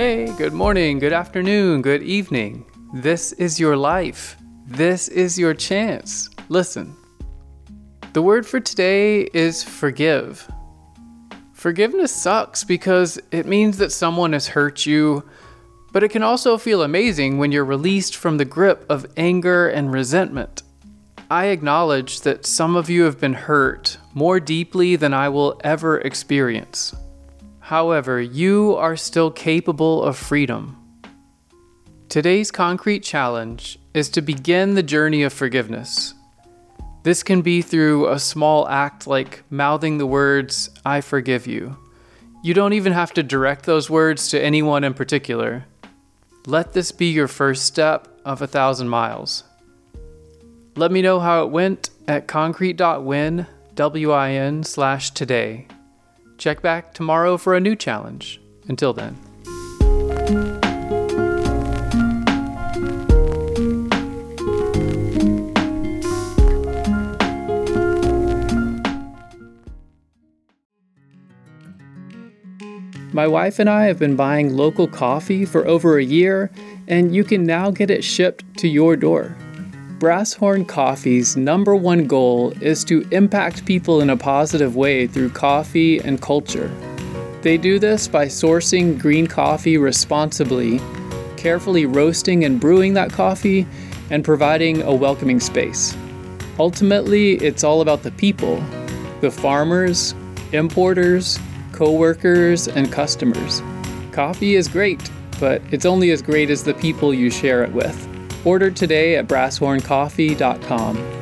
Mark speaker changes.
Speaker 1: day, good morning, good afternoon, good evening. This is your life. This is your chance. Listen. The word for today is forgive. Forgiveness sucks because it means that someone has hurt you, but it can also feel amazing when you're released from the grip of anger and resentment. I acknowledge that some of you have been hurt more deeply than I will ever experience. However, you are still capable of freedom. Today's concrete challenge is to begin the journey of forgiveness. This can be through a small act like mouthing the words, I forgive you. You don't even have to direct those words to anyone in particular. Let this be your first step of a thousand miles. Let me know how it went at concrete.win, W-I-N slash today. Check back tomorrow for a new challenge. Until then. My wife and I have been buying local coffee for over a year, and you can now get it shipped to your door. Brasshorn Coffee's number one goal is to impact people in a positive way through coffee and culture. They do this by sourcing green coffee responsibly, carefully roasting and brewing that coffee, and providing a welcoming space. Ultimately, it's all about the people the farmers, importers, co workers, and customers. Coffee is great, but it's only as great as the people you share it with. Order today at brasshorncoffee.com.